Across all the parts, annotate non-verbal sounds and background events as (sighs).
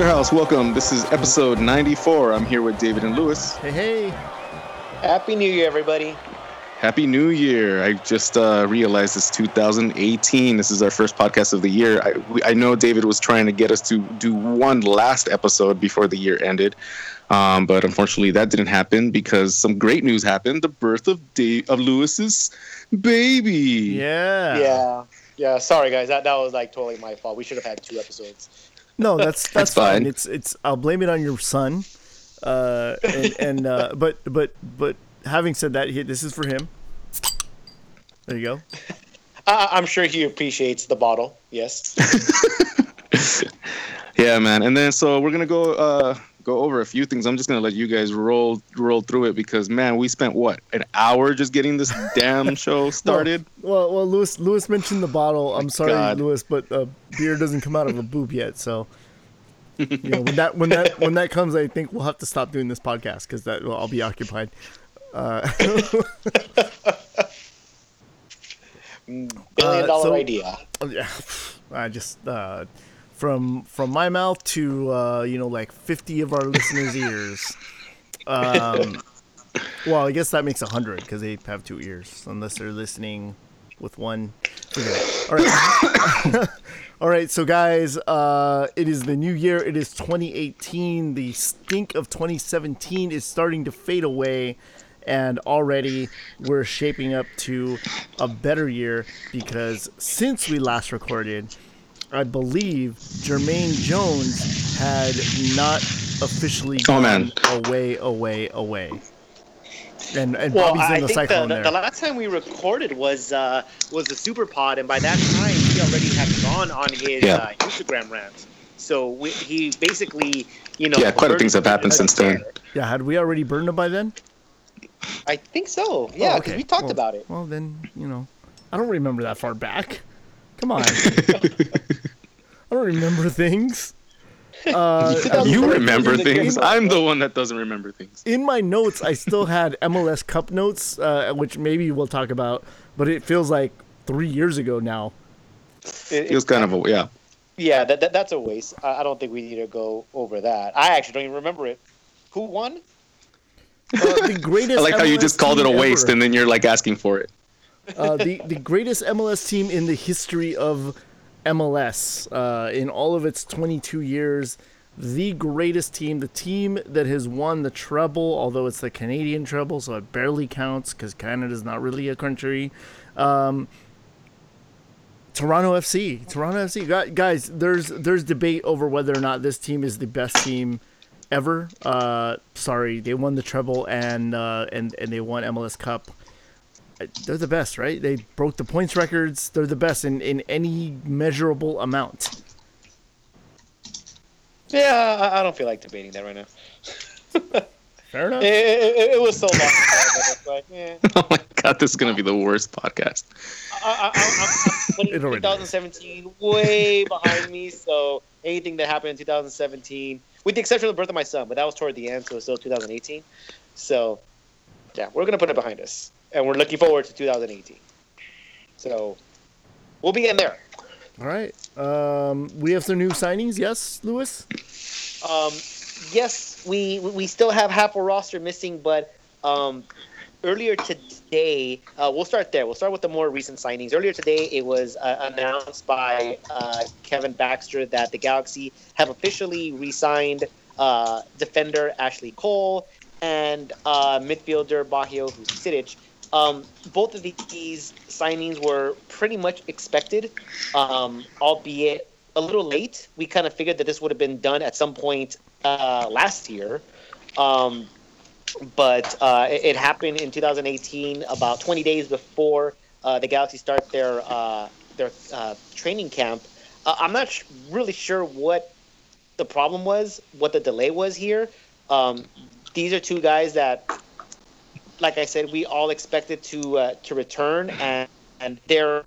LA house. Welcome. This is episode 94. I'm here with David and Lewis. Hey, hey. Happy New Year, everybody. Happy New Year. I just uh, realized it's 2018. This is our first podcast of the year. I, we, I know David was trying to get us to do one last episode before the year ended. Um, but unfortunately, that didn't happen because some great news happened: the birth of Dave, of Lewis's baby. Yeah. Yeah. Yeah. Sorry, guys. That, that was like totally my fault. We should have had two episodes. No, that's that's, That's fine. fine. It's it's. I'll blame it on your son. Uh, and, and uh, (laughs) but but but having said that, he, this is for him. There you go. I, I'm sure he appreciates the bottle. Yes. (laughs) Yeah, man. And then so we're gonna go uh, go over a few things. I'm just gonna let you guys roll roll through it because man, we spent what an hour just getting this (laughs) damn show started. Well, well, Lewis Lewis mentioned the bottle. I'm sorry, God. Lewis, but uh, beer doesn't come out of a boob yet. So, (laughs) you know, when that when that when that comes, I think we'll have to stop doing this podcast because that well, I'll be occupied. Uh, (laughs) Billion dollar so- idea. Oh, yeah, (sighs) I just uh, from from my mouth to uh, you know like fifty of our listeners' (laughs) ears. Um, well, I guess that makes hundred because they have two ears, unless they're listening with one. It. All right, (coughs) all right. So, guys, uh, it is the new year. It is 2018. The stink of 2017 is starting to fade away and already we're shaping up to a better year because since we last recorded, I believe Jermaine Jones had not officially Oh, gone man. away, away, away. And and Well, Bobby's I in the think the, cyclone the, there. the last time we recorded was uh, was the Super Pod, and by that time he already had gone on his Yeah. uh, Instagram rant. So we, he basically, you know, Yeah, quite a things have happened since then. yeah, had we already burned him by then? I think so. Yeah, Oh, because okay. we talked Well- about it. Well, then you know, I don't remember that far back. Come on, (laughs) I don't remember things. Uh, You remember was a good things. one. I'm the one that doesn't remember things. in my notes, I still had MLS Cup notes, uh, which maybe we'll talk about, but it feels like three years ago now. It- It was kind of a yeah. Yeah, that, that that's a waste. I, I don't think we need to go over that. I actually don't even remember it. Who won? Uh, the greatest. (laughs) I like how you just called it a waste ever. and then you're like asking for it. Uh, the the greatest MLS team in the history of MLS uh, in all of its 22 years. The greatest team, the team that has won the treble, although it's the Canadian treble, so it barely counts because Canada's not really a country. Um, Toronto FC, Toronto FC, guys. There's there's debate over whether or not this team is the best team ever. Uh, sorry, they won the treble and uh, and and they won MLS Cup they're the best, right? They broke the points records. They're the best in, in any measurable amount. Yeah, I, I don't feel like debating that right now. (laughs) Fair enough. It, it, it was so long ago that it's like, eh. (laughs) Oh my god, this is gonna be the worst podcast. I, I, I, I'm putting (laughs) It already is. 2017 way behind me. So anything that happened in 2017, with the exception of the birth of my son, but that was toward the end, so it's still 2018. So yeah, we're gonna put it behind us, and we're looking forward to 2018. So we'll be in there. All right. Um, we have some new signings. Yes, Lewis. Um, yes, we we still have half a roster missing, but um, earlier today, uh, we'll start there. We'll start with the more recent signings. Earlier today, it was uh, announced by uh, Kevin Baxter that the Galaxy have officially re-signed uh, defender Ashley Cole and uh, midfielder Baggio Husidic. Um, both of these signings were pretty much expected, um, albeit a little late. We kind of figured that this would have been done at some point uh, last year. Um, but uh, it, it happened in 2018, about 20 days before uh, the Galaxy start their uh, their uh, training camp. Uh, I'm not sh- really sure what the problem was, what the delay was here. Um, these are two guys that, like I said, we all expected to uh, to return, and and they're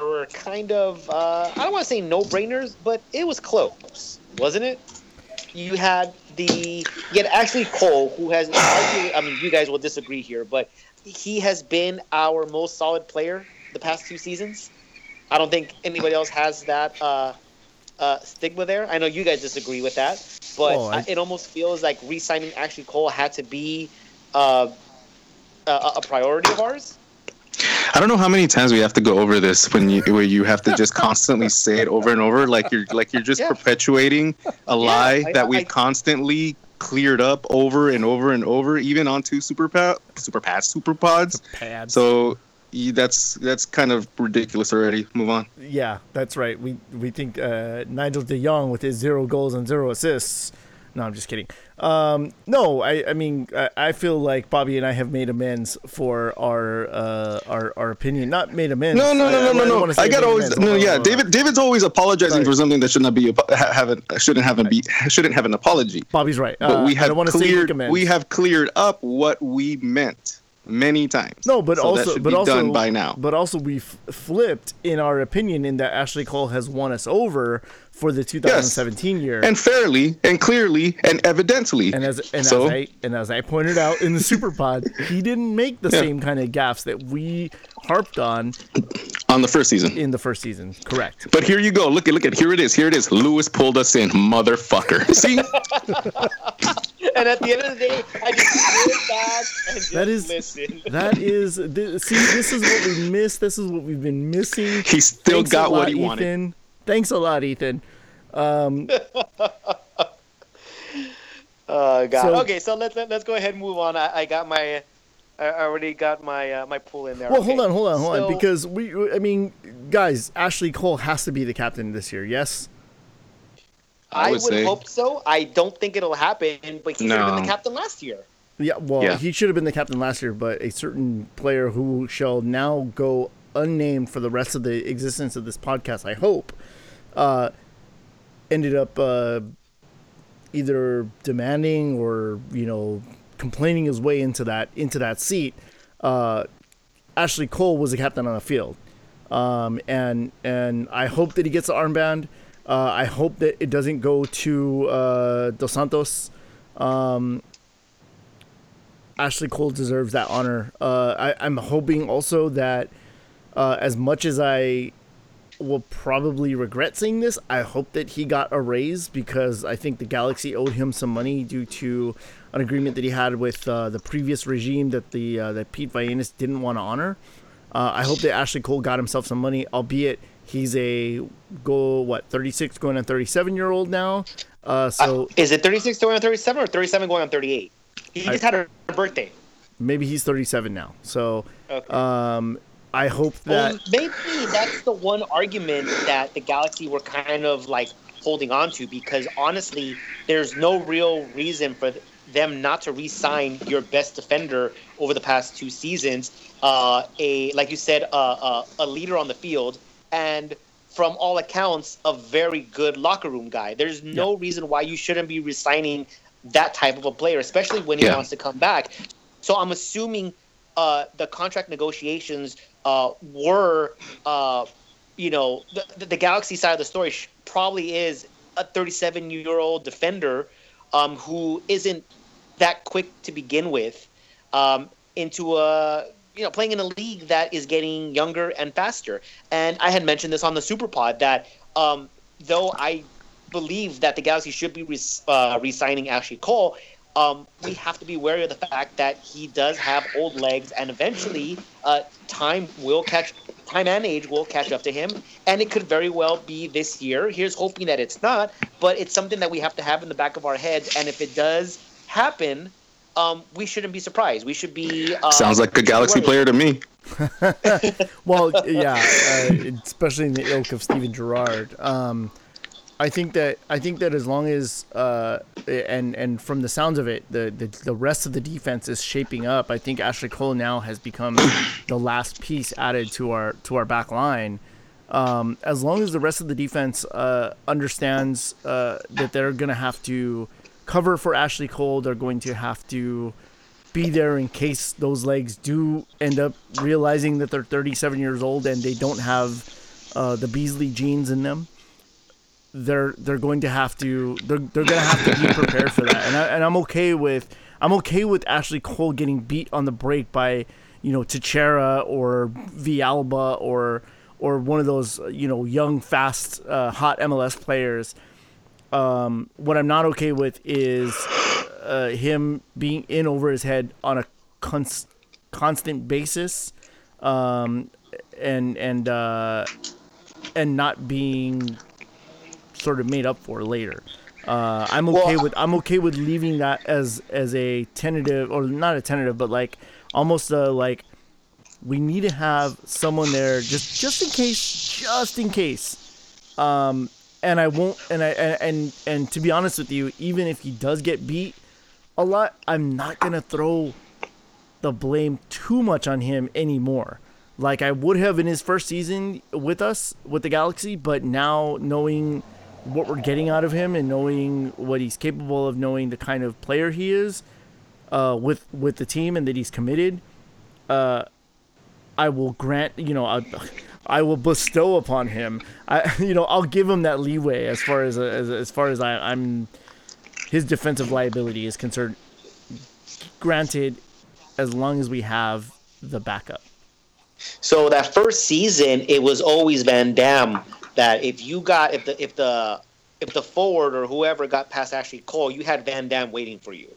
were kind of uh, I don't want to say no brainers, but it was close, wasn't it? You had the you had Ashley Cole, who has arguably, I mean, you guys will disagree here, but he has been our most solid player the past two seasons. I don't think anybody else has that uh, uh, stigma there. I know you guys disagree with that, but Well, I- I- it almost feels like re-signing Ashley Cole had to be uh, a, a priority of ours. I don't know how many times we have to go over this when you where you have to just constantly (laughs) say it over and over, like you're like you're just Yeah. perpetuating a lie I- that we've I- constantly cleared up over and over and over, even onto super pa- super pads, super pods. Pads. So y- that's that's kind of ridiculous already. Move on. Yeah, that's right. We we think uh, Nigel De Jong with his zero goals and zero assists. No, I'm just kidding. Um, no, I, I mean I, I feel like Bobby and I have made amends for our uh, our our opinion. Not made amends. No, no, no, I- no, no, no. I got always amends. no. Yeah. David. David's always apologizing Sorry. for something that should not be have an shouldn't have an be shouldn't have an apology. Bobby's right. But Uh, we I have don't want say cleared we have cleared up what we meant many times. No, but So also, but also, by now. But also, we f- flipped in our opinion in that Ashley Cole has won us over for the 2017 year. and fairly and clearly and evidently. And as and so as I and as I pointed out in the (laughs) Super Pod, he didn't make the Yeah. same kind of gaffes that we harped on on the first season. in the first season. Correct. But here you go. Look at look at here it is. Here it is. Lewis pulled us in, motherfucker. (laughs) See? And at the end of the day, I just sit back and just That is- listen. That is th- see, this is what we missed. This is what we've been missing. He still Thanks a got lot, what he wanted. Ethan. Thanks a lot, Ethan. (laughs) Uh, God. So- okay, so let's let, let's go ahead and move on. I, I got my, I already got my uh, my pull in there. Well, Okay. hold on, hold on, hold on, because we, I mean, guys, Ashley Cole has to be the captain this year. Yes. I I would would, say- hope so. I don't think it'll happen, but he should have been the captain last year. Yeah, well, Yeah. he should have been the captain last year, but a certain player who shall now go unnamed for the rest of the existence of this podcast, I hope, uh, ended up uh, either demanding or you know complaining his way into that into that seat. Uh, Ashley Cole was the captain on the field, um, and and I hope that he gets the armband. Uh, I hope that it doesn't go to uh, Dos Santos. Um, Ashley Cole deserves that honor. Uh, I, I'm hoping also that, uh, as much as I will probably regret saying this, I hope that he got a raise because I think the Galaxy owed him some money due to an agreement that he had with uh, the previous regime that the uh, that Pete Vagenas didn't want to honor. Uh, I hope that Ashley Cole got himself some money, albeit he's a go what 36 going on 37 year old now. Uh, so Is it 36 going on 37 or 37 going on 38? He I- just had a birthday. maybe he's 37 now. So Okay. um, I hope that. well, maybe that's the one argument that the Galaxy were kind of like holding on to because honestly, there's no real reason for them not to re-sign your best defender over the past two seasons. Uh, a like you said, uh, uh, a leader on the field, and from all accounts, a very good locker room guy. There's no reason why you shouldn't be re-signing that type of a player, especially when he Yeah. wants to come back. So I'm assuming uh, the contract negotiations uh, were, uh, you know, the, the Galaxy side of the story probably is a 37 year old defender um, who isn't that quick to begin with um, into a you know playing in a league that is getting younger and faster. And I had mentioned this on the Superpod that um, though I believe that the Galaxy should be re- uh, re-signing Ashley Cole. Um, we have to be wary of the fact that he does have old legs, and eventually, uh, time will catch time and age will catch up to him, and it could very well be this year. Here's hoping that it's not, but it's something that we have to have in the back of our heads, and if it does happen, um, we shouldn't be surprised. We should be. Uh, Sounds like a Galaxy worried. player to me. (laughs) well, yeah, uh, especially in the ilk of Steven Gerrard. Um, I think that I think that as long as uh, and and from the sounds of it, the, the the rest of the defense is shaping up. I think Ashley Cole now has become (coughs) the last piece added to our to our back line. Um, as long as the rest of the defense uh, understands uh, that they're going to have to cover for Ashley Cole, they're going to have to be there in case those legs do end up realizing that they're 37 years old and they don't have uh, the Beasley genes in them. They're they're going to have to they're, they're going to have to be prepared for that, and I, and I'm okay with I'm okay with Ashley Cole getting beat on the break by you know Teixeira or Villalba or or one of those you know young, fast, uh, hot MLS players. Um, what I'm not okay with is uh, him being in over his head on a cons- constant basis, um, and and uh, and not being sort of made up for later. Uh, I'm okay Well, with I'm okay with leaving that as as a tentative or not a tentative, but like almost a like we need to have someone there just just in case, just in case. Um, and I won't and I and, and and to be honest with you, even if he does get beat a lot, I'm not gonna throw the blame too much on him anymore. Like I would have in his first season with us with the Galaxy, but now knowing what we're getting out of him and knowing what he's capable of, knowing the kind of player he is uh, with with the team and that he's committed, uh, I will grant you know I, (laughs) I will bestow upon him. I (laughs) you know I'll give him that leeway as far as as, as far as I, I'm his defensive liability is concerned. Granted, as long as we have the backup. So that first season, it was always Van Damme that if you got if the if the if the forward or whoever got past Ashley Cole, you had Van Damme waiting for you.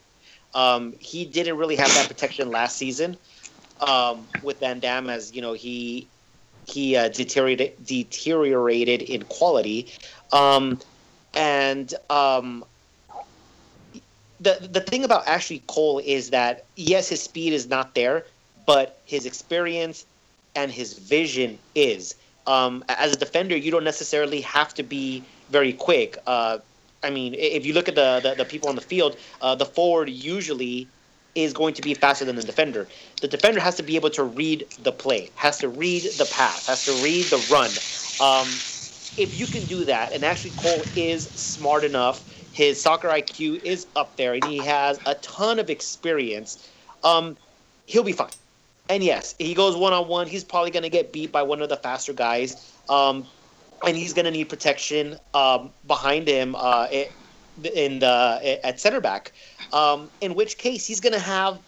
Um, he didn't really have that protection last season um, with Van Damme, as you know he he uh, deteriorated deteriorated in quality, um, and um, the the thing about Ashley Cole is that yes, his speed is not there, but his experience and his vision is. Um, as a defender, you don't necessarily have to be very quick. Uh, I mean, if you look at the the, the people on the field, uh, the forward usually is going to be faster than the defender. The defender has to be able to read the play, has to read the pass, has to read the run. Um, if you can do that, and actually Cole is smart enough, his soccer IQ is up there, and he has a ton of experience, um, he'll be fine. And yes, he goes one on one. He's probably going to get beat by one of the faster guys, um, and he's going to need protection um, behind him uh, in the at center back. Um, in which case, he's going to have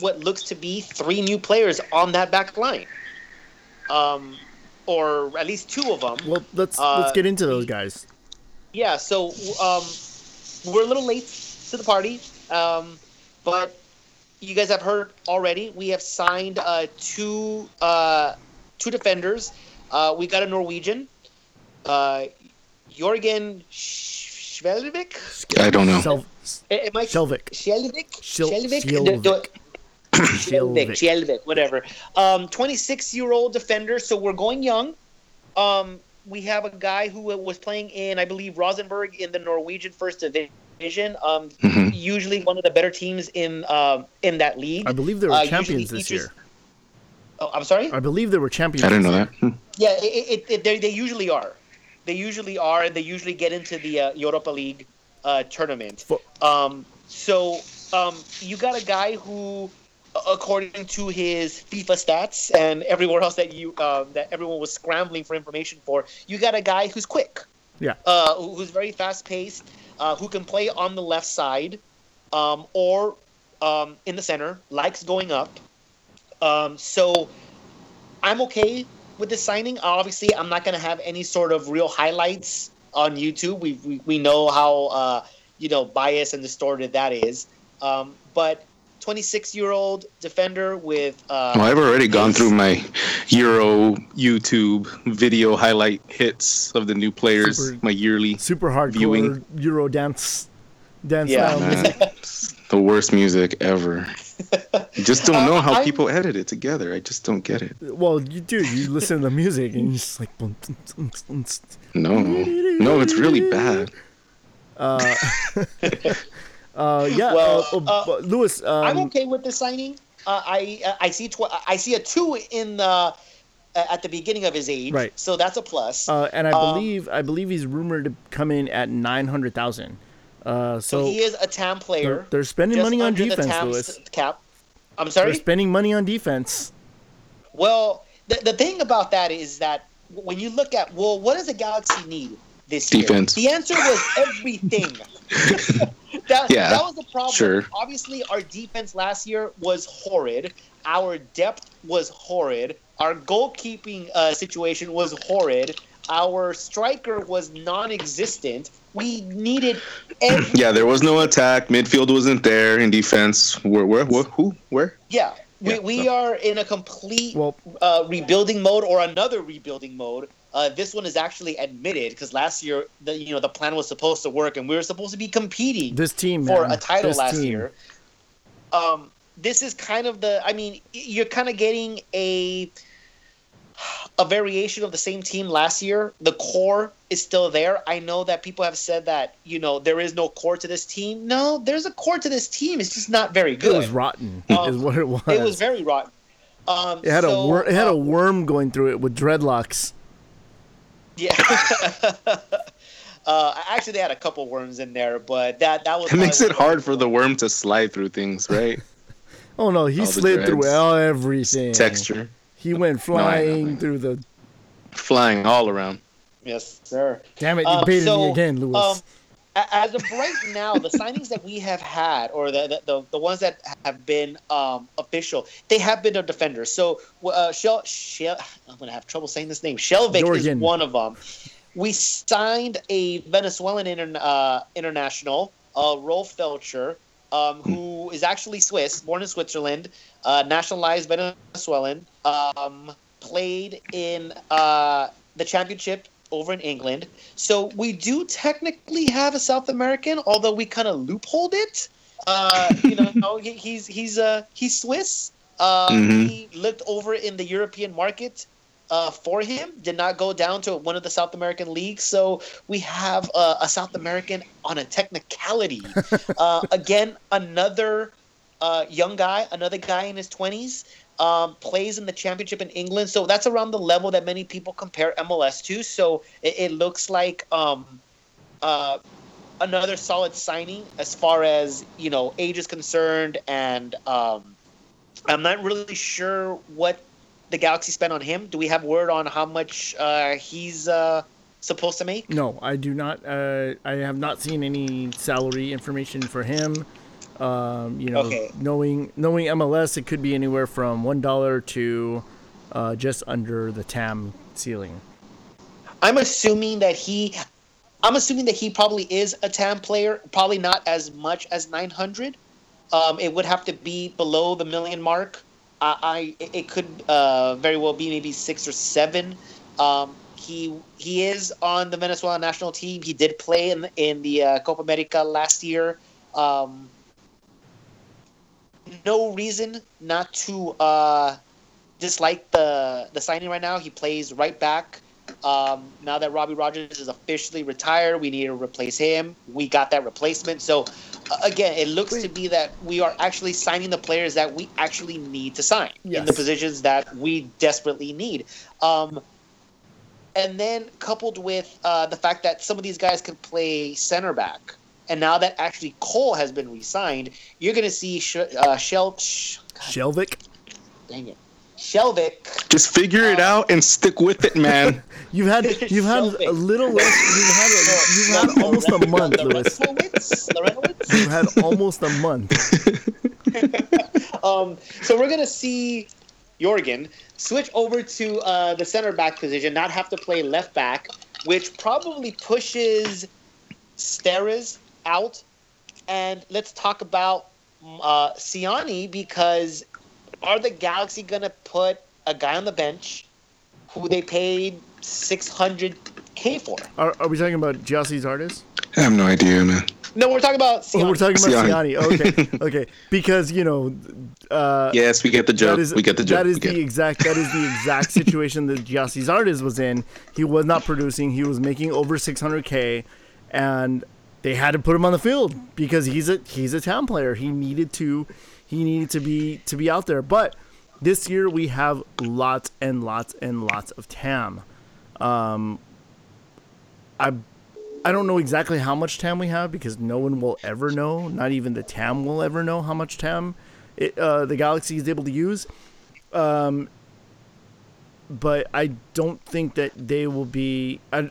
what looks to be three new players on that back line, um, or at least two of them. Well, let's Uh, let's get into those guys. Yeah, so um, we're a little late to the party, um, but you guys have heard already. We have signed uh, two uh, two defenders. Uh, we got a Norwegian, uh, Jorgen Skjelvik. I don't know. Sel- Am I Shelvik. (coughs) Whatever. Um, 26 year old defender, so we're going young. Um, we have a guy who was playing in, I believe, Rosenborg in the Norwegian First Division. Um, Mhm. Usually one of the better teams in um, in that league. I believe they were Uh, champions this year. Oh, I'm sorry. I believe they were champions. I didn't know that. Hmm. Yeah, it, it, it, they, they usually are. They usually are, and they usually get into the uh, Europa League uh, tournament. Fo- Um, so um, you got a guy who, according to his FIFA stats and everywhere else that you uh, that everyone was scrambling for information for, you got a guy who's quick. Yeah. Uh, who's very fast paced, uh, who can play on the left side, um, or um, in the center, likes going up. Um, so I'm okay with the signing. Obviously, I'm not going to have any sort of real highlights on YouTube. We we, we know how uh, you know biased and distorted that is. Um, but 26 year old defender with uh, Well, I've already gone through my Euro YouTube video highlight hits of the new players, Super- my yearly. Super hardcore Viewing. Euro dance dance Yeah. style Man, (laughs) the worst music ever. You just don't know Uh, how I- people edit it together. I just don't get it. Well, you do. You listen to the music and you're just like. No, no, it's really bad. Uh, (laughs) (laughs) uh, yeah. Well, uh, uh, uh, Lewis. Um, I'm okay with the signing. Uh, I I see tw- I see a two in the at the beginning of his age, Right. So that's a plus. Uh, and I Um, believe I believe he's rumored to come in at nine hundred thousand. Uh, so so he is a TAM player. they're, they're spending money on defense, Lewis. cap. I'm sorry. They're spending money on defense. Well, the, the thing about that is that when you look at well, what does the Galaxy need? This Defense. year? The answer was everything. (laughs) that, Yeah, that was the problem. sure. Obviously, our defense last year was horrid. Our depth was horrid. Our goalkeeping uh, situation was horrid. Our striker was non-existent. We needed every Yeah, there was no attack. Midfield wasn't there in defense. Where? Where? where who? Where? Yeah, we, Yeah, we so- are in a complete Well- uh, rebuilding mode or another rebuilding mode. Uh, this one is actually admitted because last year the you know the plan was supposed to work and we were supposed to be competing This team for man, a title this last team. year. Um, this is kind of the I mean you're kind of getting a a variation of the same team last year. The core is still there. I know that people have said that you know there is no core to this team. No, there's a core to this team. It's just not very good. It was rotten. Um, is what it was. It was very rotten. Um, It had so, a wor- it had a uh, worm going through it with dreadlocks. Yeah. (laughs) uh, actually, they had a couple worms in there, but that that was It makes it hard for the worm to slide through things, right? (laughs) Oh no, he all slid through dreads. everything. Texture He went I flying know. through the. flying all around. Yes, sir. Damn it! You Um, baited so, me again, Lewis. um, A- As of right now, the signings that we have had, or the the, the, ones that have been um, official, they have been a defender. So, uh, Shell, Shell, I'm gonna have trouble saying this name. Shelvick is one of them. We signed a Venezuelan inter, uh, international, uh, Rolf Feltscher, um, who is actually Swiss, born in Switzerland, uh, nationalized Venezuelan, um, played in uh, the championship over in England. So we do technically have a South American, although we kind of loopholed it. Uh, you know, (laughs) he- he's he's uh, he's Swiss. Uh, Mhm. He lived over in the European market uh, for him. Did not go down to one of the South American leagues. So we have uh, a South American on a technicality. (laughs) uh, again, another uh, young guy, another guy in his twenties. Um, plays in the championship in England, so that's around the level that many people compare MLS to. So it, it looks like um, uh, another solid signing as far as you know age is concerned, and um, I'm not really sure what the Galaxy spent on him. Do we have word on how much uh, he's uh, supposed to make? no, I do not. Uh, I have not seen any salary information for him. Um, you know, Okay. knowing knowing MLS, it could be anywhere from one dollar to uh, just under the TAM ceiling. I'm assuming that he, I'm assuming that he probably is a TAM player. Probably not as much as 900. Um, it would have to be below the million mark. I, I it could uh, very well be maybe six or seven. Um, he he is on the Venezuela national team. He did play in in the uh, Copa America last year. Um, no reason not to uh, dislike the the signing right now. He plays right back. Um, now that Robbie Rogers is officially retired, we need to replace him. We got that replacement. So, uh, again, it looks to be that we are actually signing the players that we actually need to sign in the positions that we desperately need. Um, and then coupled with uh, the fact that some of these guys can play center back, and now that actually Cole has been re-signed, you're going to see Sh- uh, Shel. Sh- Shelvick, dang it, Shelvick. Just figure it out and stick with it, man. (laughs) you've had (laughs) you've had a little less. You've had a, you've had (laughs) almost a month, Lewis. Lorenowitz? Lorenowitz? You've had almost a month. Um, so we're gonna see Jorgen switch over to uh, the center back position, not have to play left back, which probably pushes Steres out. And let's talk about uh, Ciani because are the Galaxy gonna put a guy on the bench who they paid 600k for? Are, are we talking about Gyasi Zardes? I have no idea, man. No, we're talking about Ciani. Oh, we're talking about Ciani. Ciani. (laughs) Okay, okay. Because you know, uh, Yes, we get the joke. that is we get the joke. that is the exact that is the exact (laughs) situation that Gyasi Zardes was in. He was not producing. He was making over 600k, and they had to put him on the field because he's a he's a TAM player. He needed to he needed to be to be out there. But this year we have lots and lots and lots of TAM. Um, I I don't know exactly how much TAM we have because no one will ever know. Not even the TAM will ever know how much TAM it, uh, the Galaxy is able to use. Um, but I don't think that they will be. I,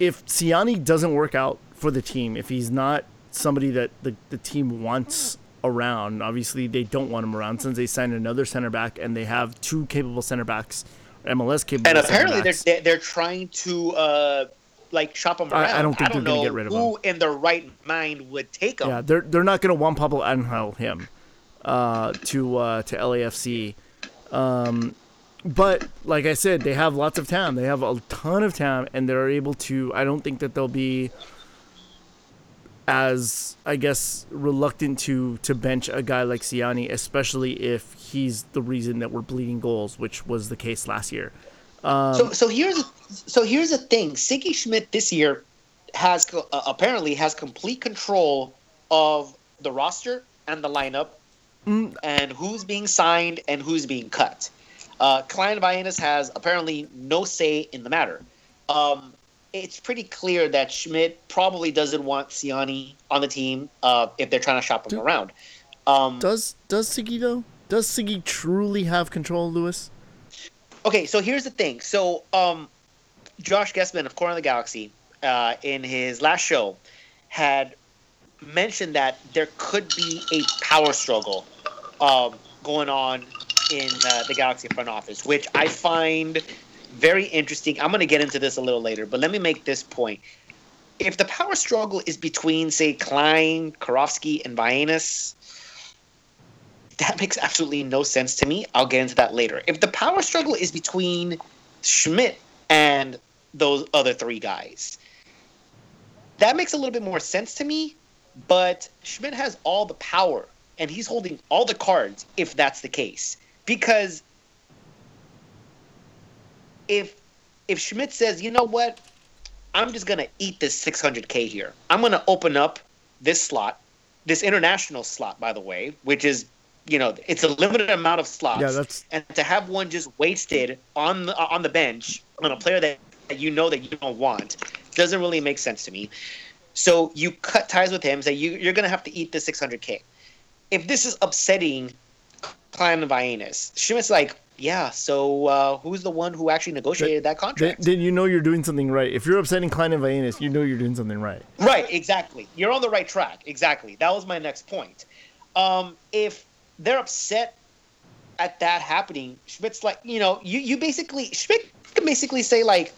if Ciani doesn't work out for the team, if he's not somebody that the, the team wants around, obviously they don't want him around since they signed another center back and they have two capable center backs, MLS capable. And apparently they're they're, trying to uh, like shop him I- around. I don't think I don't they're gonna get rid of him. who in their right mind would take him. Yeah, they're they're not going to Juan Pablo Angel him uh, to uh, to LAFC. Um, but like I said, they have lots of time. They have a ton of time, and they're able to. I don't think that they'll be as I guess reluctant to to bench a guy like Ciani, especially if he's the reason that we're bleeding goals, which was the case last year. Um, So so here's so here's the thing. Sigi Schmid this year has uh, apparently has complete control of the roster and the lineup, Mm. and who's being signed and who's being cut. Uh, Klein has apparently no say in the matter. Um, it's pretty clear that Schmid probably doesn't want Ciani on the team uh, if they're trying to shop him Do- around. Um, does does Sigi though? Does Sigi truly have control, Lewis? Okay, so here's the thing. So, um, Josh Gessman of Corner of the Galaxy, uh, in his last show, had mentioned that there could be a power struggle um, going on in uh, the Galaxy front office, which I find very interesting. I'm going to get into this a little later, but let me make this point. If the power struggle is between, say, Klein, Karofsky, and Vagenas, that makes absolutely no sense to me. I'll get into that later. If the power struggle is between Schmid and those other three guys, that makes a little bit more sense to me. But Schmid has all the power and he's holding all the cards if that's the case. Because if if Schmid says, you know what, I'm just gonna eat this 600k here. I'm gonna open up this slot, this international slot, by the way, which is you know it's a limited amount of slots. Yeah, that's and to have one just wasted on the on the bench on a player that, that you know that you don't want doesn't really make sense to me. So you cut ties with him, say you, you're going to have to eat the 600k. If this is upsetting Klein and Vagenas, Schmid's like, yeah. So uh, who's the one who actually negotiated that then, contract? then you know you're doing something right. If you're upsetting Klein and Vagenas, you know you're doing something right. Right, exactly. You're on the right track. Exactly. That was my next point. Um, if they're upset at that happening, Schmid's like, you know, you, you basically Schmid can basically say like,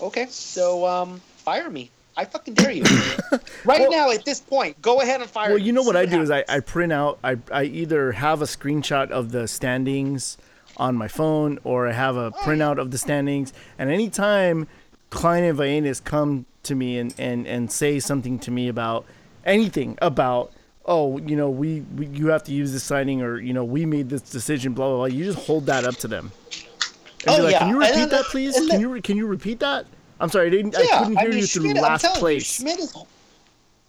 okay, so um, fire me. I fucking dare you. (coughs) right Well- now at this point, go ahead and fire. Well, you know what See I do is I. I print out I, I either have a screenshot of the standings on my phone or I have a printout of the standings and anytime Klein and Vagenas come to me and, and, and say something to me about anything about oh you know we, we you have to use this signing or you know we made this decision blah blah blah you just hold that up to them and Oh, be like yeah. can you repeat then- that please can you can you repeat that I'm sorry I didn't I yeah, couldn't hear mean, you through Schmid, last telling you, place Schmid is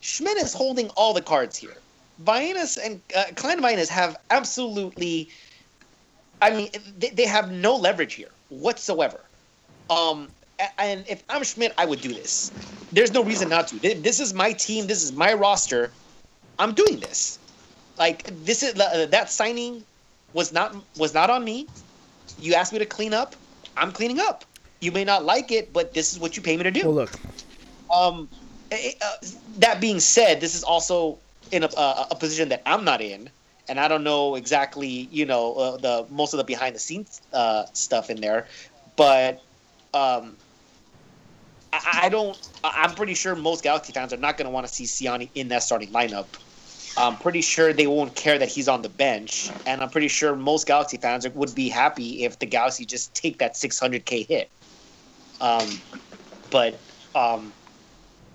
Schmid is holding all the cards here. Vagenas and uh, Klein and Vagenas have absolutely. I mean, they, they have no leverage here whatsoever. Um, and if I'm Schmid, I would do this. There's no reason not to. This is my team. This is my roster. I'm doing this. Like this is uh, that signing was not was not on me. You asked me to clean up. I'm cleaning up. You may not like it, but this is what you pay me to do. well look Um, eh, uh, that being said, this is also in a, a, a position that I'm not in, and I don't know exactly, you know, uh, the most of the behind the scenes uh, stuff in there, but um, I, I don't. I'm pretty sure most Galaxy fans are not going to want to see Ciani in that starting lineup. I'm pretty sure they won't care that he's on the bench, and I'm pretty sure most Galaxy fans would be happy if the Galaxy just take that 600k hit. Um, but um,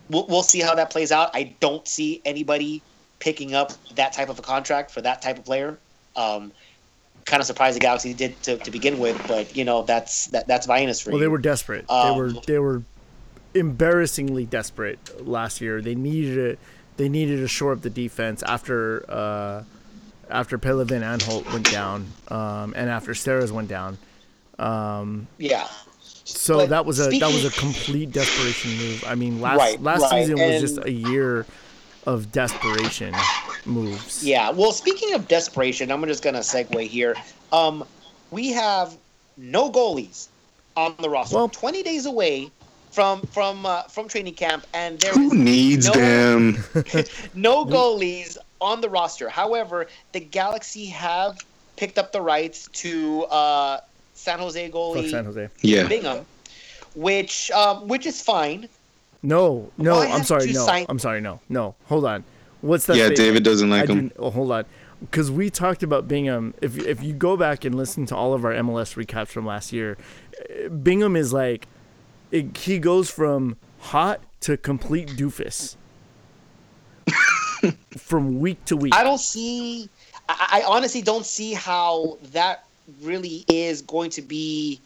we'll, we'll see how that plays out. I don't see anybody picking up that type of a contract for that type of player. Um, kind of surprised the Galaxy did to, to begin with, but you know that's that, that's Vagenas for Well, you. they were desperate. they Um, were they were embarrassingly desperate last year. They needed a, they needed to shore up the defense after uh, after Pele van Anholt went down, um, and after Steres went down. Um, yeah. So But that was a that was a complete desperation move. I mean, last Right, last right, season was and- just a year of desperation moves. Yeah. Well, speaking of desperation, I'm just gonna segue here. Um, we have no goalies on the roster. Well- 20 days away from from uh, from training camp, and there Who is needs no, them? (laughs) no goalies on the roster. However, the Galaxy have picked up the rights to uh, San Jose Fuck goalie San Jose. Yeah. Bingham, which um, which is fine. No, no, Why I'm sorry. No, signed- I'm sorry. No, no. Hold on. What's that? Yeah, statement? David doesn't like I him. do- oh, hold on, because we talked about Bingham. If if you go back and listen to all of our MLS recaps from last year, Bingham is like, it, he goes from hot to complete doofus (laughs) from week to week. I don't see. I, I honestly don't see how that really is going to be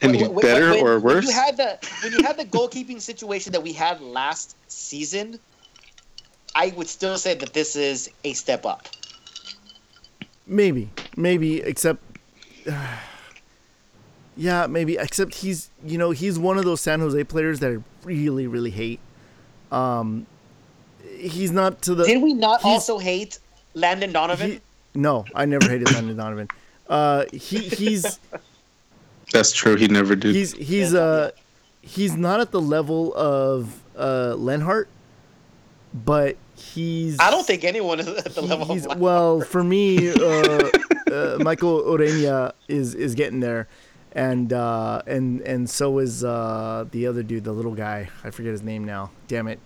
Any When- when- better when- or When you had the when you had the goalkeeping situation that we had last season, I would still say that this is a step up. Maybe, maybe, except, (sighs) yeah, maybe, except he's, you know, he's one of those San Jose players that I really, really hate. Um, he's not to the. Did we not also hate Landon Donovan? he- no, I never hated Landon Donovan. Uh, he he's That's true. He never did. he's he's Yeah, uh he's not at the level of uh Lenhart, but he's. I don't think anyone is at the he- level he's, of well for me uh, uh, Marco Ureña is is getting there and uh and and so is uh the other dude the little guy i forget his name now damn it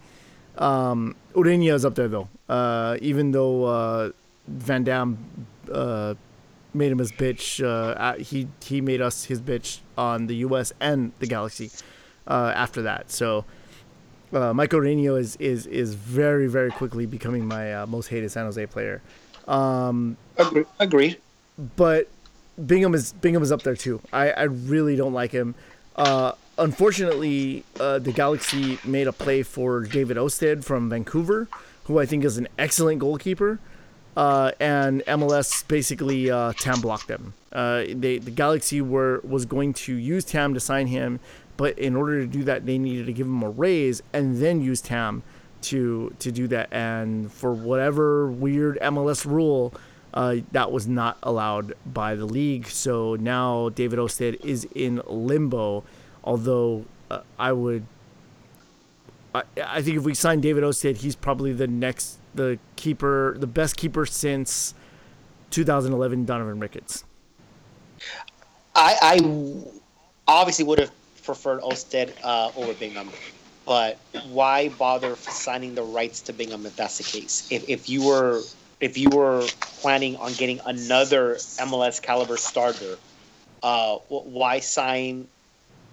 um Orenia is up there though uh even though uh van damme uh made him his bitch uh he he made us his bitch on the us and the galaxy uh after that so uh, Marco Ureña is, is is very very quickly becoming my uh, most hated San Jose player. Um, Agree- Agreed. but Bingham is Bingham is up there too. I, I really don't like him. Uh, unfortunately, uh, the Galaxy made a play for David Ousted from Vancouver, who I think is an excellent goalkeeper. Uh, and MLS basically uh, Tam blocked them. Uh, they the Galaxy were was going to use Tam to sign him, but in order to do that, they needed to give him a raise and then use Tam to to do that. And for whatever weird MLS rule, uh, that was not allowed by the league. So now David Ousted is in limbo. Although uh, I would, I, I think if we sign David Ousted, he's probably the next the keeper, the best keeper since 2011 Donovan Ricketts. I, I obviously would have preferred Ousted uh, over Bingham, but why bother signing the rights to Bingham if that's the case? If, if you were if you were planning on getting another MLS caliber starter, uh, why sign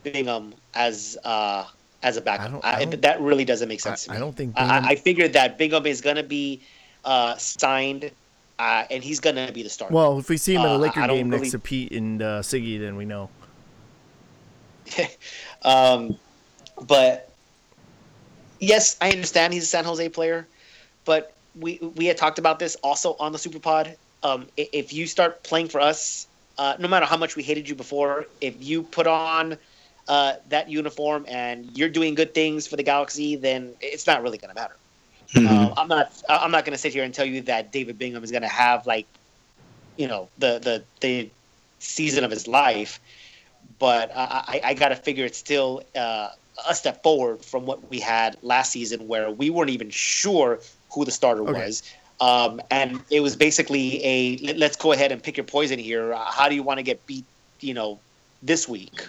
Bingham as uh, as a backup? I I don't- that really doesn't make sense I- to me. I don't think I, Bingham- I figured that Bingham is going to be uh, signed, uh, and he's going to be the starter. Well, if we see him in a Uh, Laker I game really- next to Pete and uh, Sigi, then we know. (laughs) um, but yes, I understand he's a San Jose player, but we we had talked about this also on the Superpod. Um, if you start playing for us, uh, no matter how much we hated you before, if you put on uh, that uniform and you're doing good things for the Galaxy, then it's not really going to matter. Mhm. Um, I'm not. I'm not going to sit here and tell you that David Bingham is going to have like, you know, the the the season of his life. But I, I, I got to figure it's still uh, a step forward from what we had last season, where we weren't even sure who the starter Okay. was. Um, and it was basically a let- let's go ahead and pick your poison here. Uh, How do you want to get beat? You know, this week.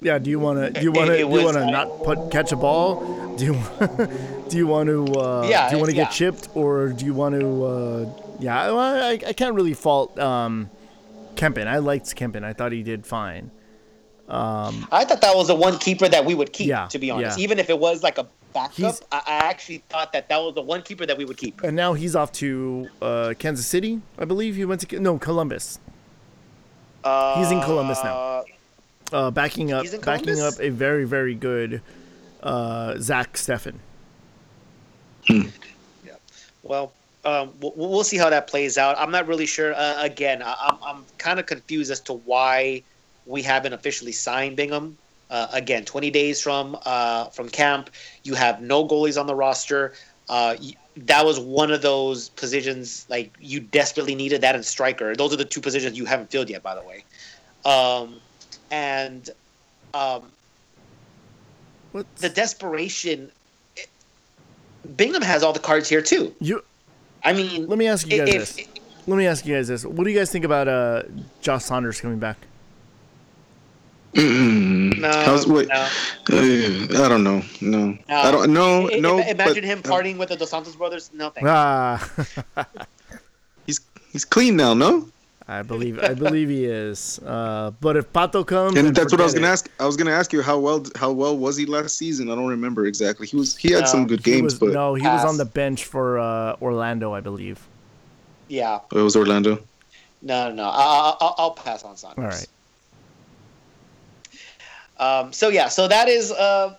Yeah. Do you want to? Do you want to? Do you want to not put catch a ball? Do you? (laughs) do you want to? Uh, Yeah, Do you want to yeah. get chipped, or do you want to? Uh, yeah. Well, I, I can't really fault um, Kempin. I liked Kempin. I thought he did fine. Um, I thought that was the one keeper that we would keep. Yeah, to be honest, yeah. even if it was like a backup, I, I actually thought that that was the one keeper that we would keep. And now he's off to uh, Kansas City, I believe. He went to no Columbus. Uh, He's in Columbus now. Uh, backing up, backing up a very, very good uh, Zach Steffen. Yeah. Well, um, we'll, we'll see how that plays out. I'm not really sure. Uh, again, I, I'm, I'm kind of confused as to why we haven't officially signed Bingham. Uh, again, 20 days from uh, from camp, you have no goalies on the roster. Uh, y- that was one of those positions like you desperately needed that and striker. Those are the two positions you haven't filled yet, by the way. Um, and um, What's, the desperation. Bingham has all the cards here too. you I mean, let me ask you guys if, this. Let me ask you guys this. What do you guys think about uh Josh Saunders coming back? Mm. No, How's, wait, no. uh, I don't know. No, I don't. No, I- no. I- Imagine but, him uh, partying with the Dos Santos brothers. No thanks. Ah, (laughs) he's he's clean now. No, I (laughs) believe I believe he is. Uh, but if Pato comes, and that's what I was gonna it. ask. I was gonna ask you how well how well was he last season? I don't remember exactly. He was he had No, some good He games, was, but no, he was on the bench for uh, Orlando, I believe. Yeah. it was Orlando. No, no. I'll, I'll, I'll pass on Saunders. All right. Um, so yeah, so that is uh,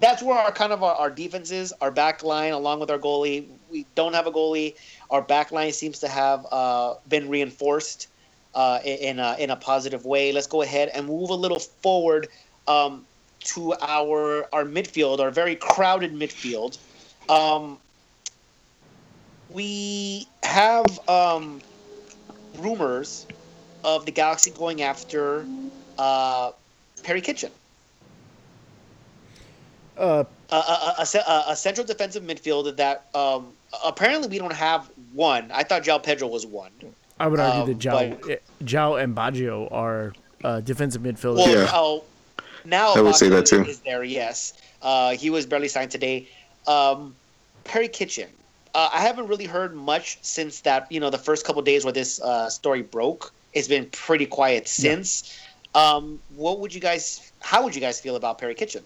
that's where our kind of our, our defense is. Our back line, along with our goalie, we don't have a goalie. Our back line seems to have uh, been reinforced uh, in a, in a positive way. Let's go ahead and move a little forward um, to our our midfield, our very crowded midfield. Um, we have um, rumors of the Galaxy going after uh, Perry Kitchen, Uh, a, a, a, a- a central defensive midfielder that um, apparently we don't have one. I thought João Pedro was one. I would argue Um, that Jao, Jao and Baggio are uh, defensive midfielders. Well, Yeah. oh, now I would say that too. Is there? Yes, uh, he was barely signed today. Um, Perry Kitchen. Uh, I haven't really heard much since that. You know, the first couple days where this uh, story broke. It's been pretty quiet since. Um, what would you guys? How would you guys feel about Perry Kitchen?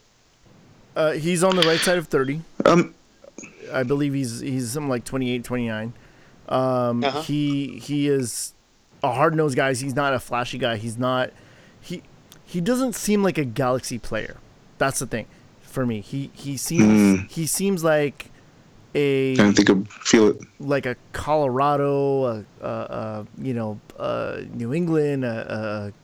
Uh, he's on the right side of 30. Um, I believe he's he's something like 28, 29. Um, Uh-huh. He he is a hard nosed guy. He's not a flashy guy. He's not he he doesn't seem like a Galaxy player. That's the thing for me. He he seems Hmm. he seems like a I don't think I feel it. like a Colorado, a, a, a you know, uh, New England. Uh,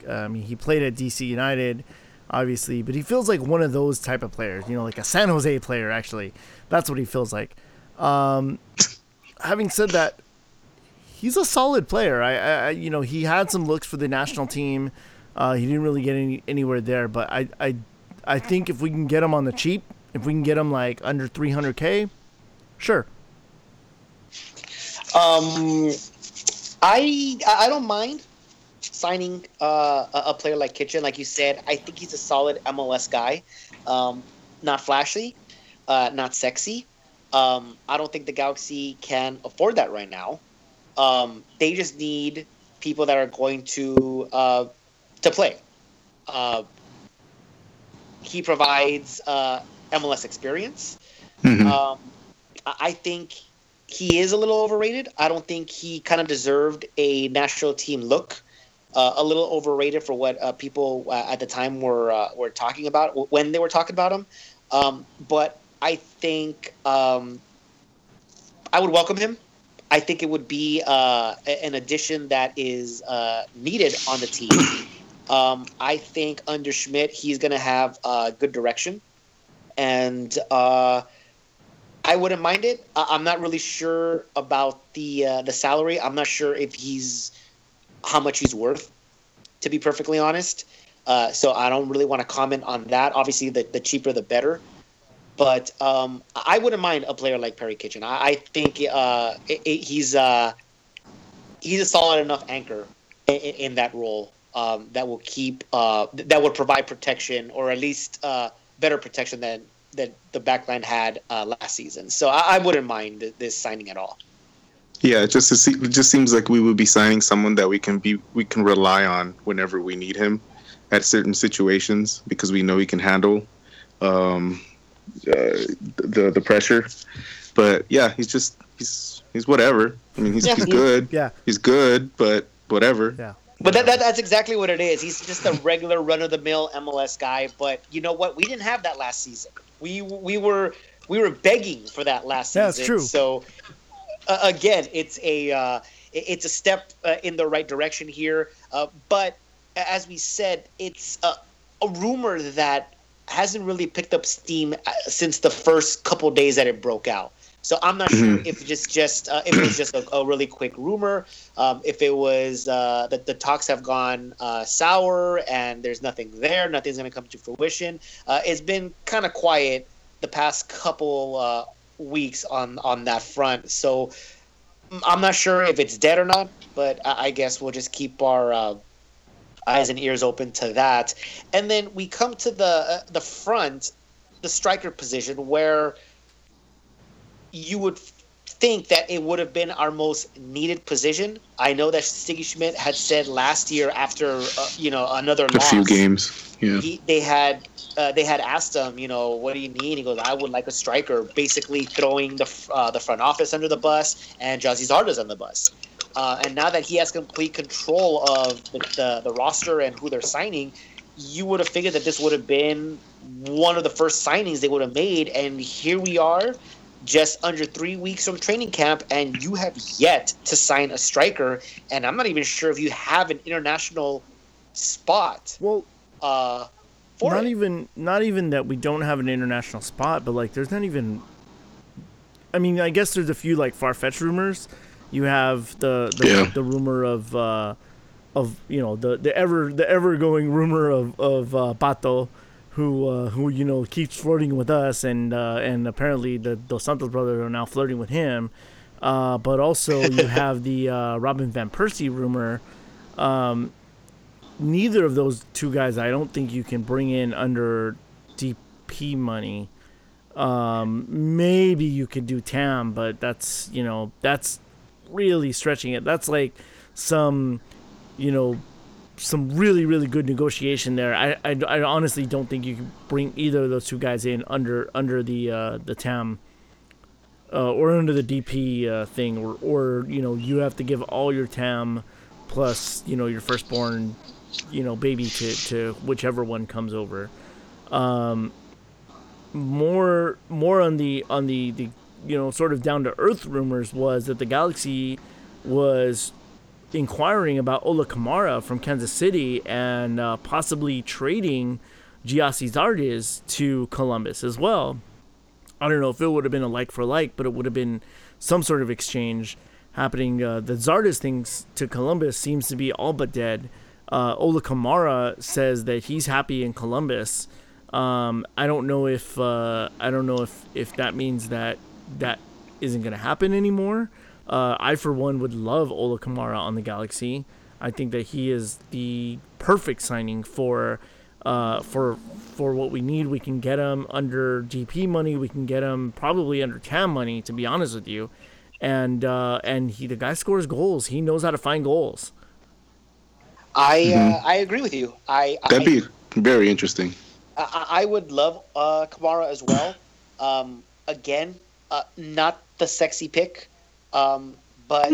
uh, I mean, he played at DC United, obviously, but he feels like one of those type of players. You know, like a San Jose player. Actually, that's what he feels like. Um, having said that, he's a solid player. I, I, you know, he had some looks for the national team. Uh, he didn't really get any, anywhere there, but I, I, I think if we can get him on the cheap, if we can get him like under 300k, sure. Um, I I don't mind signing uh, a, player like Kitchen. Like you said, I think he's a solid MLS guy. Um, not flashy, uh, not sexy. Um, I don't think the Galaxy can afford that right now. Um, they just need people that are going to uh, to play. Uh, he provides uh, MLS experience. Mhm. Um, I I think he is a little overrated. I don't think he kind of deserved a national team look. Uh, a little overrated for what uh, people uh, at the time were uh, were talking about when they were talking about him. Um, but I think um, I would welcome him. I think it would be uh, an addition that is uh, needed on the team. (coughs) Um, I think under Schmid, he's going to have uh, good direction, and uh, I wouldn't mind it. I- I'm not really sure about the uh, the salary. I'm not sure if he's how much he's worth, to be perfectly honest. Uh, so I don't really want to comment on that. Obviously, the, the cheaper the better. But um, I wouldn't mind a player like Perry Kitchen. I, I think uh, it, it- he's uh, he's a solid enough anchor in, in that role um, that will keep uh, that would provide protection or at least uh, better protection than that the backline had uh, last season. So I, I wouldn't mind th- this signing at all. Yeah, it just it just seems like we would be signing someone that we can be we can rely on whenever we need him at certain situations because we know he can handle um, uh, the the pressure. But yeah, he's just he's he's whatever. I mean, he's Yeah, he's he- good. Yeah. He's good, but whatever. Yeah. But that, that, that's exactly what it is. He's just a regular run of the mill MLS guy. But you know what? We didn't have that last season. We we were we were begging for that last season. Yeah, it's true. So again, it's a uh, it's a step uh, in the right direction here. Uh, but as we said, it's a, a rumor that hasn't really picked up steam uh, since the first couple days that it broke out. So I'm not sure if just just uh, if it was just a, a really quick rumor, um, if it was uh, that the talks have gone uh, sour and there's nothing there, nothing's going to come to fruition. Uh, it's been kind of quiet the past couple uh, weeks on on that front. So I'm not sure if it's dead or not, but I, I guess we'll just keep our uh, eyes and ears open to that. And then we come to the uh, the front, the striker position, where you would think that it would have been our most needed position. I know that Sigi Schmid had said last year after uh, you know another A loss, few games. Yeah. he, they had uh, they had asked him, you know, what do you need? He goes, I would like a striker, basically throwing the uh, the front office under the bus and Gyasi Zardes on the bus. Uh, and now that he has complete control of the, the, the roster and who they're signing, you would have figured that this would have been one of the first signings they would have made. And here we are, just under three weeks from training camp, and you have yet to sign a striker. And I'm not even sure if you have an international spot Well, uh, for not it. even not even that we don't have an international spot, but like there's not even. I mean, I guess there's a few like far fetched rumors. You have the the, Yeah. the rumor of uh, of you know the the ever the ever going rumor of of uh, Pato, who uh, who you know keeps flirting with us, and uh, and apparently the Dos Santos brothers are now flirting with him. Uh, but also (laughs) you have the uh, Robin van Persie rumor. Um, neither of those two guys, I don't think you can bring in under DP money. Um, maybe you could do TAM, but that's you know that's really stretching it. That's like some, you know, some really really good negotiation there. I, I, I honestly don't think you can bring either of those two guys in under under the uh, the TAM. Uh, or under the DP uh, thing, or, or you know you have to give all your TAM plus you know your firstborn you know baby to, to whichever one comes over um more more on the on the the you know sort of down to earth rumors was that the galaxy was inquiring about Ola Kamara from Kansas City and uh, possibly trading Gyasi Zardes to Columbus as well. I don't know if it would have been a like for like, but it would have been some sort of exchange happening. Uh, the Zardes things to Columbus seems to be all but dead. Uh, Ola Kamara says that he's happy in Columbus. Um, I don't know if uh, I don't know if, if that means that that isn't going to happen anymore. Uh, I for one would love Ola Kamara on the Galaxy. I think that he is the perfect signing for uh, for for what we need. We can get him under GP money. We can get him probably under TAM money. To be honest with you, and uh, and he the guy scores goals. He knows how to find goals. I uh, I agree with you. I That'd I, be very interesting. I, I would love uh, Kamara as well. Um, again, uh, not the sexy pick, um, but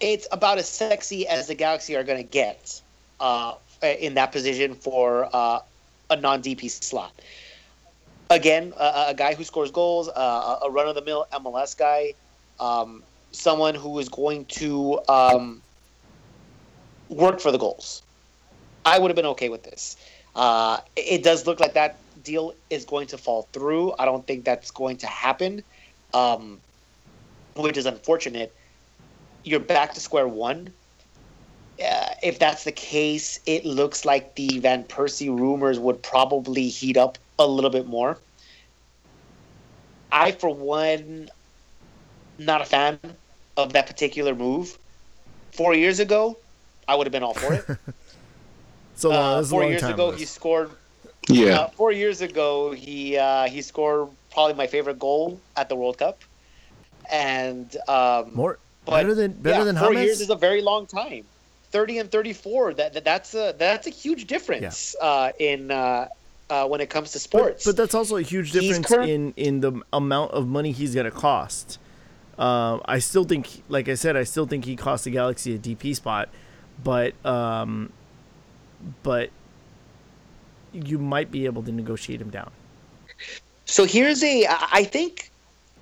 it's about as sexy as the Galaxy are going to get uh, in that position for uh, a non DP slot. Again, a, a guy who scores goals, uh, a run of the mill MLS guy, um, someone who is going to um, work for the goals. I would have been okay with this. Uh, it does look like that deal is going to fall through. I don't think that's going to happen, um, which is unfortunate. You're back to square one. Uh, if that's the case, it looks like the Van Persie rumors would probably heat up a little bit more. I, for one, not a fan of that particular move. Four years ago, I would have been all for it. (laughs) So long, Uh, this a four long years time ago, with he scored Yeah. uh, four years ago, he uh, he scored probably my favorite goal at the World Cup, and um, more better than better yeah, than four James. years is a very long time. Thirty and thirty-four. That, that that's a that's a huge difference uh, in uh, uh, when it comes to sports. but that's also a huge difference current- in in the amount of money he's gonna cost. Uh, I still think, like I said, I still think he cost the Galaxy a DP spot, but um, but you might be able to negotiate him down. So here's a, I think,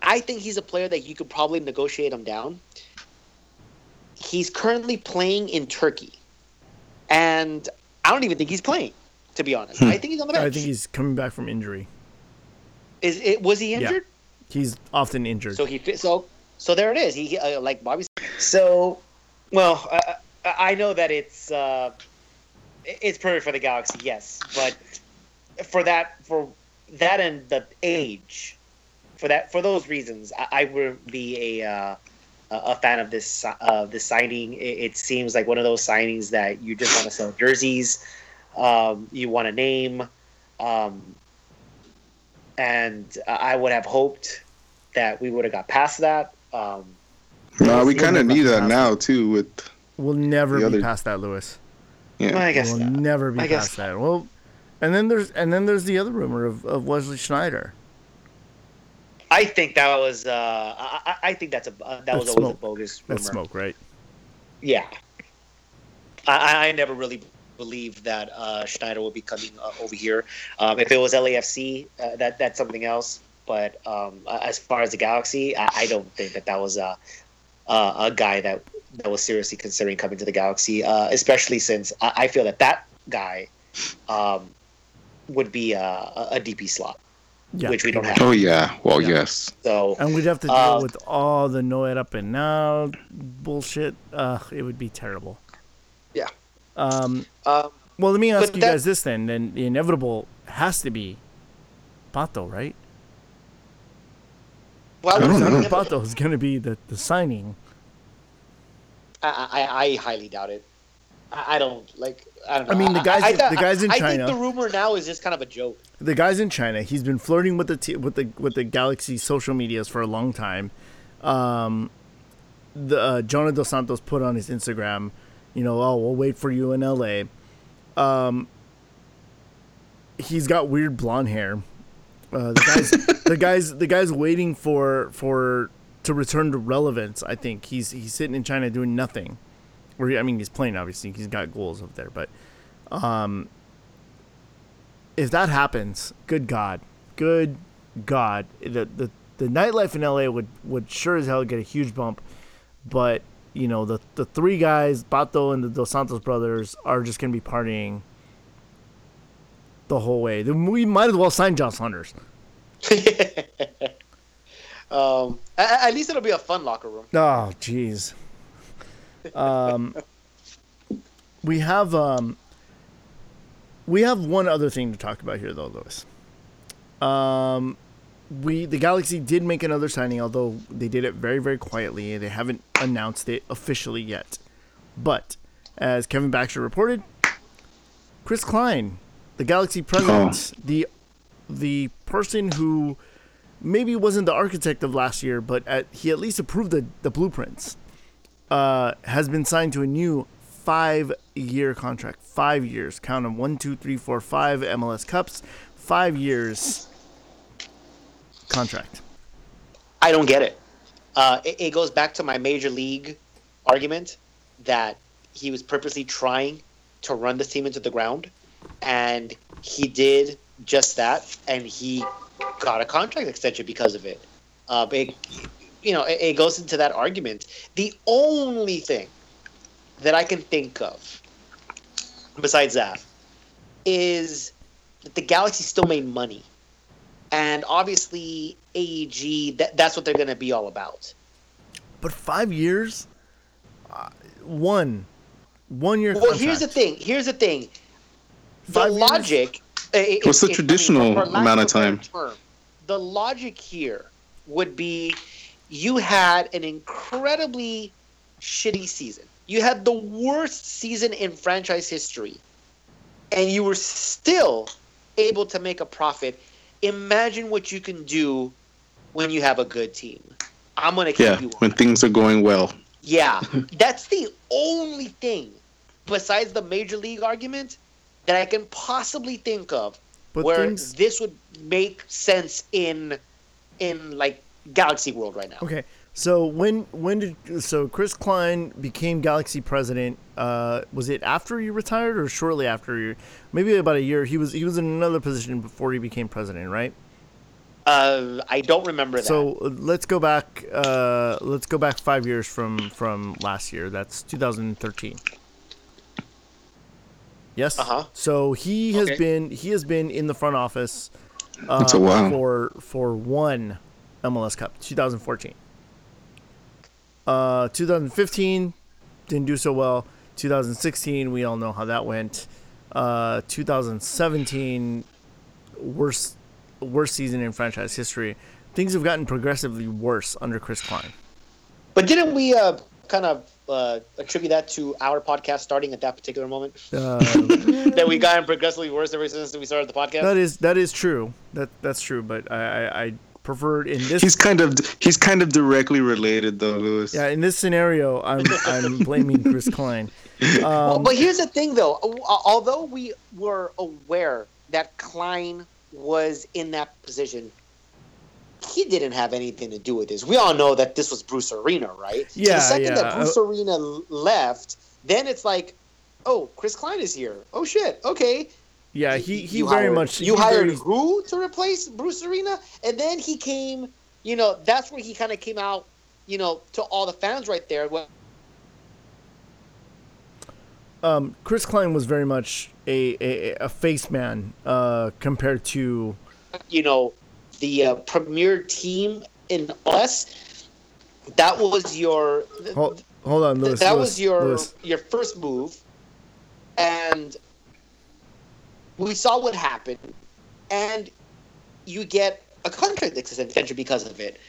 I think he's a player that you could probably negotiate him down. He's currently playing in Turkey, and I don't even think he's playing. To be honest, I think he's on the bench. I think he's coming back from injury. Is it was he Yeah. injured? He's often injured. So he. So so there it is. He uh, like Bobby. So, well, uh, I know that it's uh, it's perfect for the Galaxy, yes, but for that for that and the age, for that for those reasons, I, I would be a uh, a fan of this uh, this signing. It, it, seems like one of those signings that you just want to sell jerseys, um, you want a name, um, and I would have hoped that we would have got past that. Um, no, we kind of need that now too. With we'll never be other... past that, Lewis. Yeah, well, I guess we'll not. never be I past guess. that. Well, and then there's and then there's the other rumor of, of Wesley Sneijder. I think that was. Uh, I, I think that's a uh, that that's was always smoke. a bogus rumor. That's smoke, right? Yeah. I, I never really believed that uh, Sneijder would be coming uh, over here. Um, if it was LAFC, uh, that that's something else. But um, as far as the Galaxy, I, I, don't think that that was a a guy that that was seriously considering coming to the Galaxy, uh, especially since I, I, feel that that guy um, would be a, a DP slot. Yeah. Which we don't have. Oh yeah, well yeah. yes. So and we'd have to deal uh, with all the no it up and now bullshit. Uh, it would be terrible. Yeah. Um. Uh, well, let me ask you that, guys this then. Then the inevitable has to be Pato, right? Well, I don't know. Pato is going to be the, the signing. I, I, I highly doubt it. I, I don't like. I don't know. I mean, the guys, I, I, the guys in China. I think the rumor now is just kind of a joke. The guys in China. He's been flirting with the t- with the with the Galaxy social medias for a long time. Um, the uh, Jonah Dos Santos put on his Instagram, you know, oh, we'll wait for you in L.A. Um, he's got weird blonde hair. Uh, the guys, (laughs) the guys, the guys waiting for for to return to relevance. I think he's he's sitting in China doing nothing. Or I mean, he's playing obviously. He's got goals up there, but um, if that happens, good God, good God, the the the nightlife in LA would would sure as hell get a huge bump. But you know the the three guys, Pato and the Dos Santos brothers, are just gonna be partying the whole way. We might as well sign Josh Saunders. (laughs) um, at, at, least it'll be a fun locker room. Oh, jeez. Um, we have um, we have one other thing to talk about here, though, Lewis. Um, we the Galaxy did make another signing, although they did it very very quietly. They haven't announced it officially yet. But as Kevin Baxter reported, Chris Klein, the Galaxy president, oh. the the person who maybe wasn't the architect of last year, but at, he at least approved the, the blueprints, uh, has been signed to a new five year contract. Five years. Count them one, two, three, four, five MLS Cups. Five years contract. I don't get it. Uh, it. It goes back to my major league argument that he was purposely trying to run the team into the ground, and he did just that, and he got a contract extension because of it. Uh, it you know, it, it goes into that argument. The only thing that I can think of besides that is that the Galaxy still made money. And obviously, AEG, that, that's what they're going to be all about. But five years? Uh, one. One year Well, contract. here's the thing. Here's the thing. The five logic eh, eh, What's the traditional I mean, amount of time? Term, the logic here would be you had an incredibly shitty season. You had the worst season in franchise history, and you were still able to make a profit. Imagine what you can do when you have a good team. I'm gonna keep yeah, you. when things are going well. Yeah, (laughs) that's the only thing besides the major league argument that I can possibly think of but where things... this would make sense in in like Galaxy World right now. Okay. So when when did so Chris Klein became Galaxy president? Uh, was it after you retired or shortly after you? Maybe about a year. He was he was in another position before he became president, right? Uh, I don't remember that. So let's go back. Uh, let's go back five years from from last year. That's 2013. Yes. Uh-huh. So he has okay. been he has been in the front office uh, That's a while. for for one MLS Cup, 2014. Uh, 2015 didn't do so well. 2016, we all know how that went. Uh, 2017, worst worst season in franchise history. Things have gotten progressively worse under Chris Klein. But didn't we uh, kind of uh, attribute that to our podcast starting at that particular moment? Uh, (laughs) that we gotten progressively worse ever since we started the podcast. that is that is true. That that's true. But I, I preferred in this He's kind of he's kind of directly related though, Lewis. yeah in this scenario I'm I'm (laughs) blaming Chris Klein. Well, Um, but here's the thing, though. Although we were aware that Klein was in that position, he didn't have anything to do with this. We all know that this was Bruce Arena, right? So Yeah, the second yeah. that Bruce Arena left, then it's like, oh, Chris Klein is here. Oh shit. Okay. Yeah, he he You very hired- much You hired very- who to replace Bruce Arena, and then he came. You know, that's where he kind of came out. You know, to all the fans right there. Well, um, Chris Klein was very much a a, a face man uh, compared to you know, the uh, premier team in us. That was your. hold, hold on Lewis. that Lewis, was your Lewis. your first move, and we saw what happened, and you get a contract extension because of it.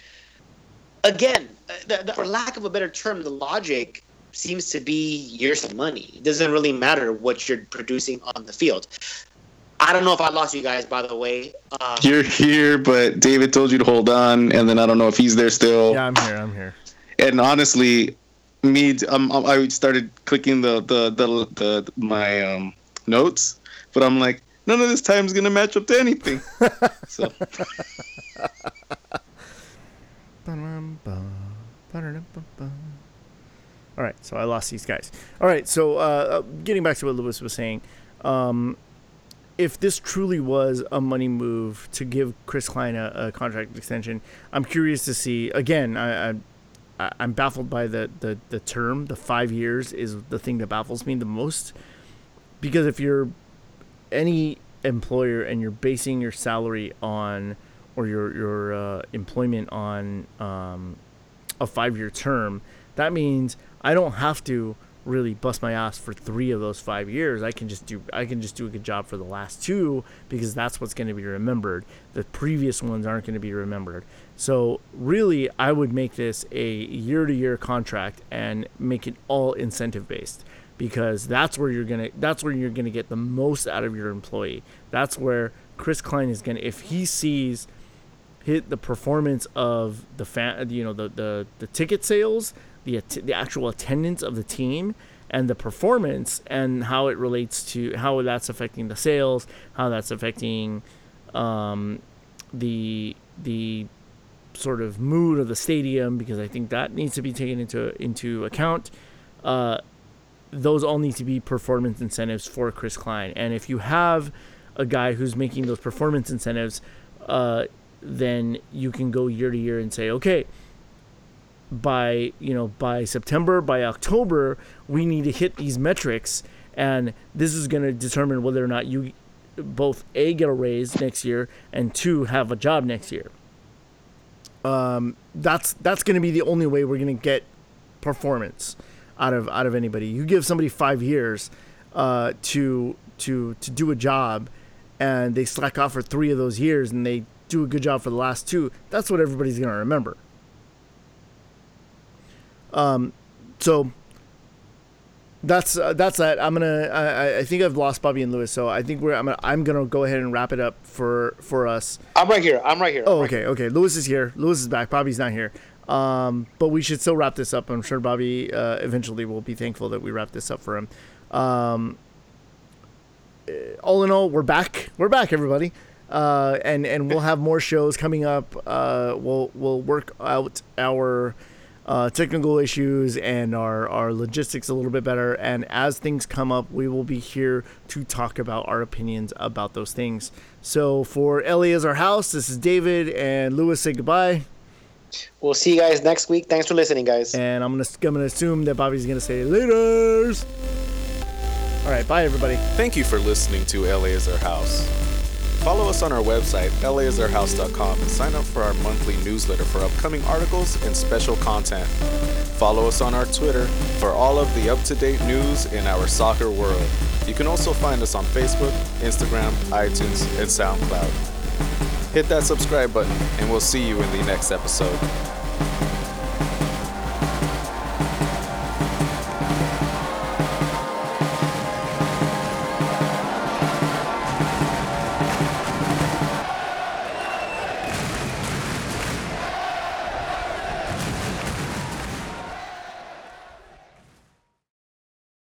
Again, uh, the, the, for lack of a better term, the logic seems to be years of money. It doesn't really matter what you're producing on the field. I don't know if I lost you guys, by the way. Uh, You're here, but David told you to hold on, and then I don't know if he's there still. Yeah, I'm here. I'm here. And honestly, me, um, I started clicking the the the, the my um, notes, but I'm like, none of this time is gonna match up to anything. (laughs) so All right, so I lost these guys. All right, so uh, getting back to what Lewis was saying, um, if this truly was a money move to give Chris Klein a, a contract extension, I'm curious to see. Again, I, I I'm baffled by the, the the term. The five years is the thing that baffles me the most, because if you're any employer and you're basing your salary on or your your uh, employment on um, a five year term, that means I don't have to really bust my ass for three of those five years. I can just do I can just do a good job for the last two because that's what's going to be remembered. The previous ones aren't going to be remembered. So really, I would make this a year to year contract and make it all incentive based because that's where you're gonna that's where you're gonna get the most out of your employee. That's where Chris Klein is gonna if he sees hit the performance of the fan, you know, the the, the ticket sales, the the actual attendance of the team, and the performance, and how it relates to how that's affecting the sales, how that's affecting um, the the sort of mood of the stadium, because I think that needs to be taken into into account. Uh, those all need to be performance incentives for Chris Klein, and if you have a guy who's making those performance incentives, uh, then you can go year to year and say, okay, by you know by September, by October, we need to hit these metrics, and this is going to determine whether or not you both a get a raise next year and two have a job next year. Um, that's that's going to be the only way we're going to get performance out of out of anybody. You give somebody five years uh, to to to do a job, and they slack off for three of those years, and they do a good job for the last two. That's what everybody's going to remember. Um, so that's uh, that's that. I'm gonna. I, I think I've lost Bobby and Lewis, so I think we're. I'm gonna. I'm gonna go ahead and wrap it up for for us. I'm right here. I'm right here. Oh, right okay, okay. Lewis is here. Lewis is back. Bobby's not here. Um, but we should still wrap this up. I'm sure Bobby uh, eventually will be thankful that we wrap this up for him. Um, all in all, we're back. We're back, everybody. Uh, and and we'll have more shows coming up. Uh, we'll we'll work out our uh, technical issues and our, our logistics a little bit better. And as things come up, we will be here to talk about our opinions about those things. So for LA is our house, this is David and Lewis. Say goodbye. We'll see you guys next week. Thanks for listening, guys. And I'm gonna I'm gonna assume that Bobby's gonna say later's. All right, bye everybody. Thank you for listening to LA is Our House. Follow us on our website, laisourhouse.com, and sign up for our monthly newsletter for upcoming articles and special content. Follow us on our Twitter for all of the up to date news in our soccer world. You can also find us on Facebook, Instagram, iTunes, and SoundCloud. Hit that subscribe button, and we'll see you in the next episode.